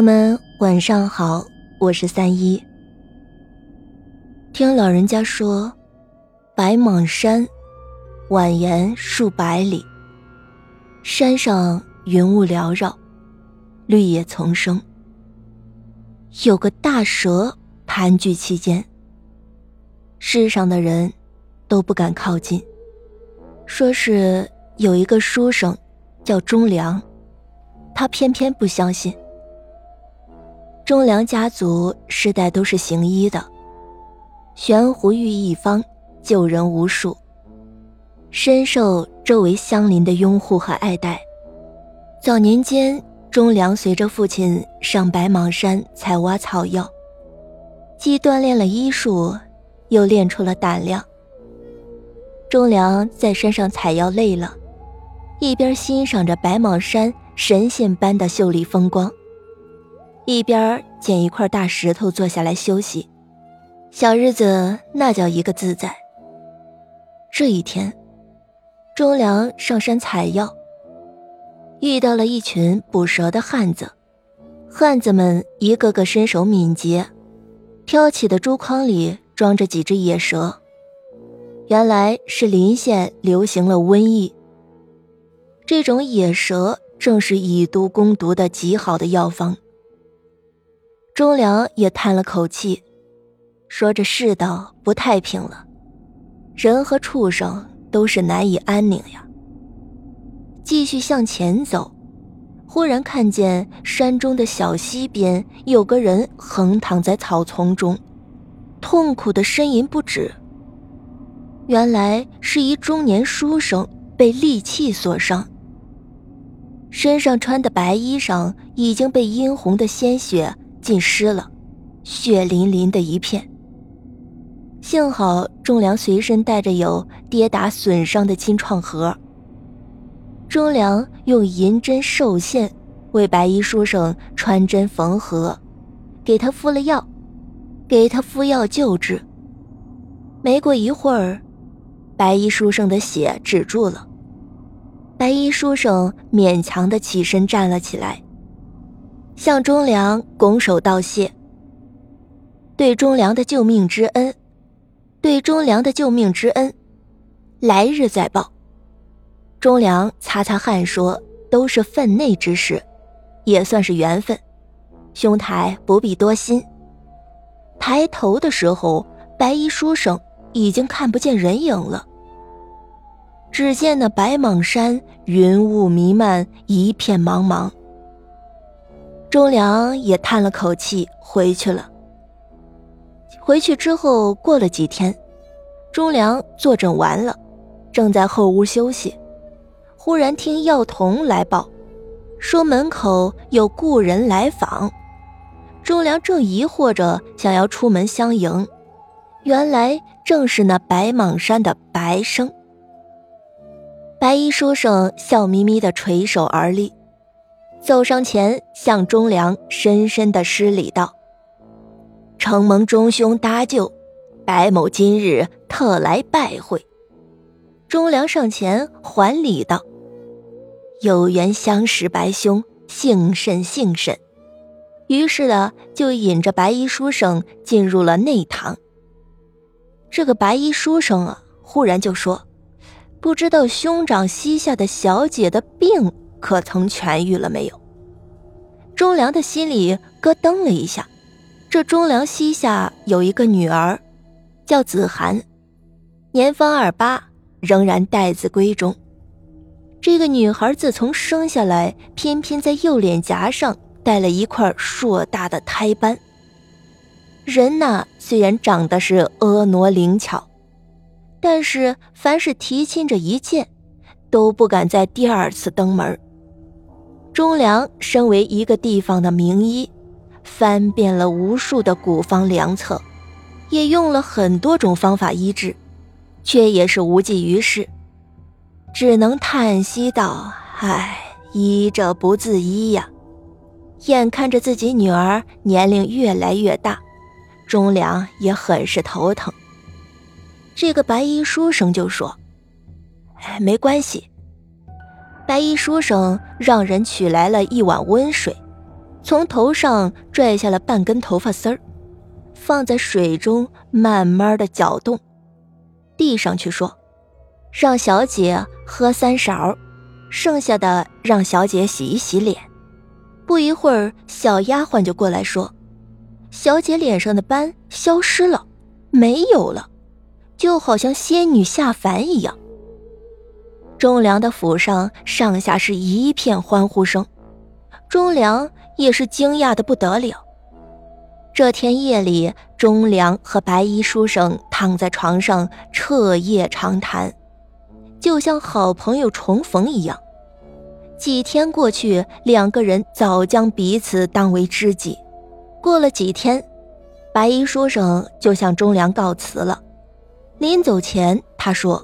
友们晚上好，我是三一。听老人家说，白蟒山蜿蜒数百里，山上云雾缭绕，绿野丛生，有个大蛇盘踞其间。世上的人都不敢靠近，说是有一个书生叫忠良，他偏偏不相信。忠良家族世代都是行医的，悬壶寓一方，救人无数，深受周围乡邻的拥护和爱戴。早年间，忠良随着父亲上白蟒山采挖草药，既锻炼了医术，又练出了胆量。忠良在山上采药累了，一边欣赏着白蟒山神仙般的秀丽风光。一边捡一块大石头坐下来休息，小日子那叫一个自在。这一天，忠良上山采药，遇到了一群捕蛇的汉子。汉子们一个个身手敏捷，挑起的竹筐里装着几只野蛇。原来是临县流行了瘟疫，这种野蛇正是以毒攻毒的极好的药方。忠良也叹了口气，说：“这世道不太平了，人和畜生都是难以安宁呀。”继续向前走，忽然看见山中的小溪边有个人横躺在草丛中，痛苦的呻吟不止。原来是一中年书生被利器所伤，身上穿的白衣裳已经被殷红的鲜血。浸湿了，血淋淋的一片。幸好忠良随身带着有跌打损伤的金创盒。忠良用银针受线，为白衣书生穿针缝合，给他敷了药，给他敷药救治。没过一会儿，白衣书生的血止住了，白衣书生勉强的起身站了起来。向忠良拱手道谢。对忠良的救命之恩，对忠良的救命之恩，来日再报。忠良擦擦汗说：“都是分内之事，也算是缘分，兄台不必多心。”抬头的时候，白衣书生已经看不见人影了。只见那白蟒山云雾弥漫，一片茫茫。忠良也叹了口气，回去了。回去之后，过了几天，忠良坐诊完了，正在后屋休息，忽然听药童来报，说门口有故人来访。忠良正疑惑着，想要出门相迎，原来正是那白蟒山的白生。白衣书生笑眯眯的垂手而立。走上前，向忠良深深的施礼道：“承蒙忠兄搭救，白某今日特来拜会。”忠良上前还礼道：“有缘相识，白兄幸甚幸甚。”于是呢，就引着白衣书生进入了内堂。这个白衣书生啊，忽然就说：“不知道兄长膝下的小姐的病。”可曾痊愈了没有？忠良的心里咯噔了一下。这忠良膝下有一个女儿，叫子涵，年方二八，仍然待字闺中。这个女孩自从生下来，偏偏在右脸颊上带了一块硕大的胎斑。人呐，虽然长得是婀娜灵巧，但是凡是提亲这一见，都不敢再第二次登门。忠良身为一个地方的名医，翻遍了无数的古方良策，也用了很多种方法医治，却也是无济于事，只能叹息道：“唉，医者不自医呀！”眼看着自己女儿年龄越来越大，忠良也很是头疼。这个白衣书生就说：“哎，没关系。”白衣书生让人取来了一碗温水，从头上拽下了半根头发丝儿，放在水中慢慢的搅动，递上去说：“让小姐喝三勺，剩下的让小姐洗一洗脸。”不一会儿，小丫鬟就过来说：“小姐脸上的斑消失了，没有了，就好像仙女下凡一样。”忠良的府上上下是一片欢呼声，忠良也是惊讶的不得了。这天夜里，忠良和白衣书生躺在床上彻夜长谈，就像好朋友重逢一样。几天过去，两个人早将彼此当为知己。过了几天，白衣书生就向忠良告辞了。临走前，他说。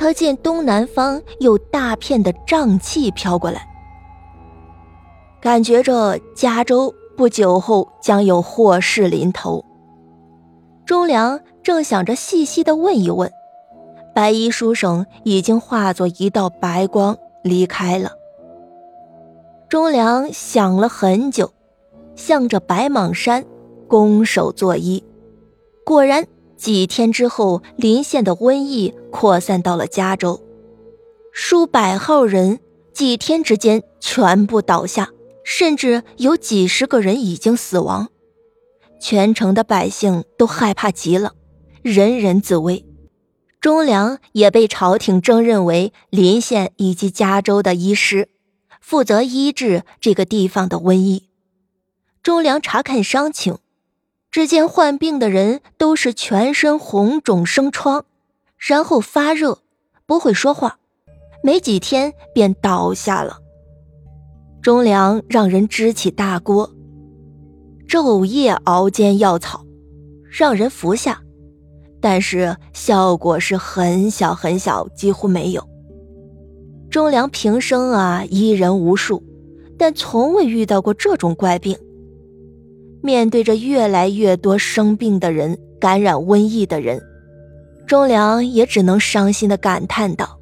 他见东南方有大片的瘴气飘过来，感觉着加州不久后将有祸事临头。忠良正想着细细的问一问，白衣书生已经化作一道白光离开了。忠良想了很久，向着白蟒山拱手作揖，果然。几天之后，临县的瘟疫扩散到了加州，数百号人几天之间全部倒下，甚至有几十个人已经死亡。全城的百姓都害怕极了，人人自危。忠良也被朝廷征任为临县以及加州的医师，负责医治这个地方的瘟疫。忠良查看伤情。只见患病的人都是全身红肿生疮，然后发热，不会说话，没几天便倒下了。忠良让人支起大锅，昼夜熬煎药草，让人服下，但是效果是很小很小，几乎没有。忠良平生啊医人无数，但从未遇到过这种怪病。面对着越来越多生病的人、感染瘟疫的人，忠良也只能伤心的感叹道：“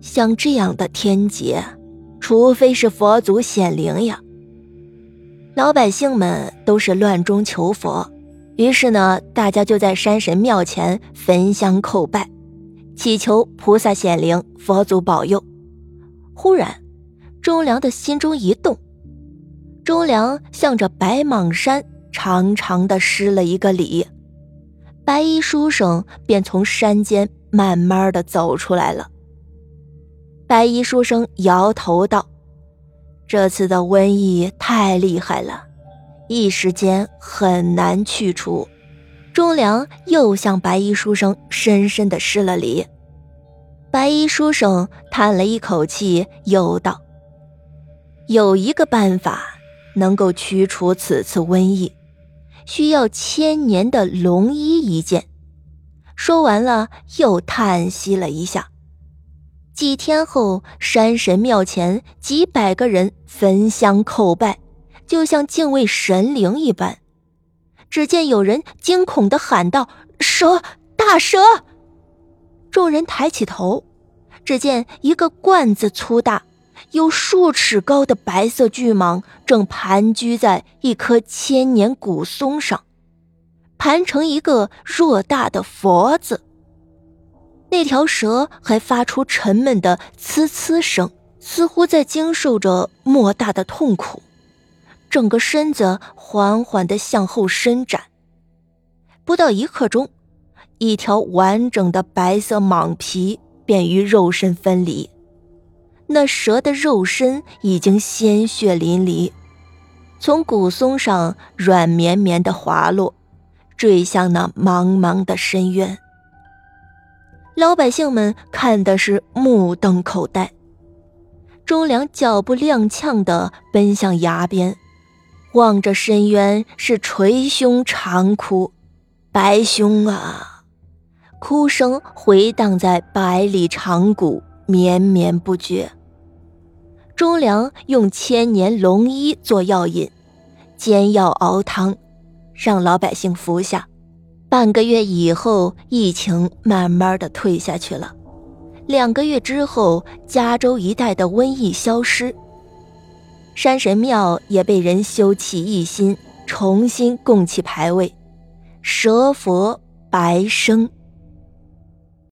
像这样的天劫，除非是佛祖显灵呀！”老百姓们都是乱中求佛，于是呢，大家就在山神庙前焚香叩拜，祈求菩萨显灵、佛祖保佑。忽然，忠良的心中一动。忠良向着白蟒山长长的施了一个礼，白衣书生便从山间慢慢的走出来了。白衣书生摇头道：“这次的瘟疫太厉害了，一时间很难去除。”忠良又向白衣书生深深的施了礼。白衣书生叹了一口气，又道：“有一个办法。”能够驱除此次瘟疫，需要千年的龙衣一件。说完了，又叹息了一下。几天后，山神庙前几百个人焚香叩拜，就像敬畏神灵一般。只见有人惊恐地喊道：“蛇，大蛇！”众人抬起头，只见一个罐子粗大。有数尺高的白色巨蟒正盘踞在一棵千年古松上，盘成一个偌大的佛字。那条蛇还发出沉闷的呲呲声，似乎在经受着莫大的痛苦，整个身子缓缓地向后伸展。不到一刻钟，一条完整的白色蟒皮便与肉身分离。那蛇的肉身已经鲜血淋漓，从古松上软绵绵的滑落，坠向那茫茫的深渊。老百姓们看的是目瞪口呆。忠良脚步踉跄地奔向崖边，望着深渊是捶胸长哭：“白兄啊！”哭声回荡在百里长谷，绵绵不绝。忠良用千年龙医做药引，煎药熬汤，让老百姓服下。半个月以后，疫情慢慢的退下去了。两个月之后，加州一带的瘟疫消失。山神庙也被人修葺一新，重新供起牌位，蛇佛白生。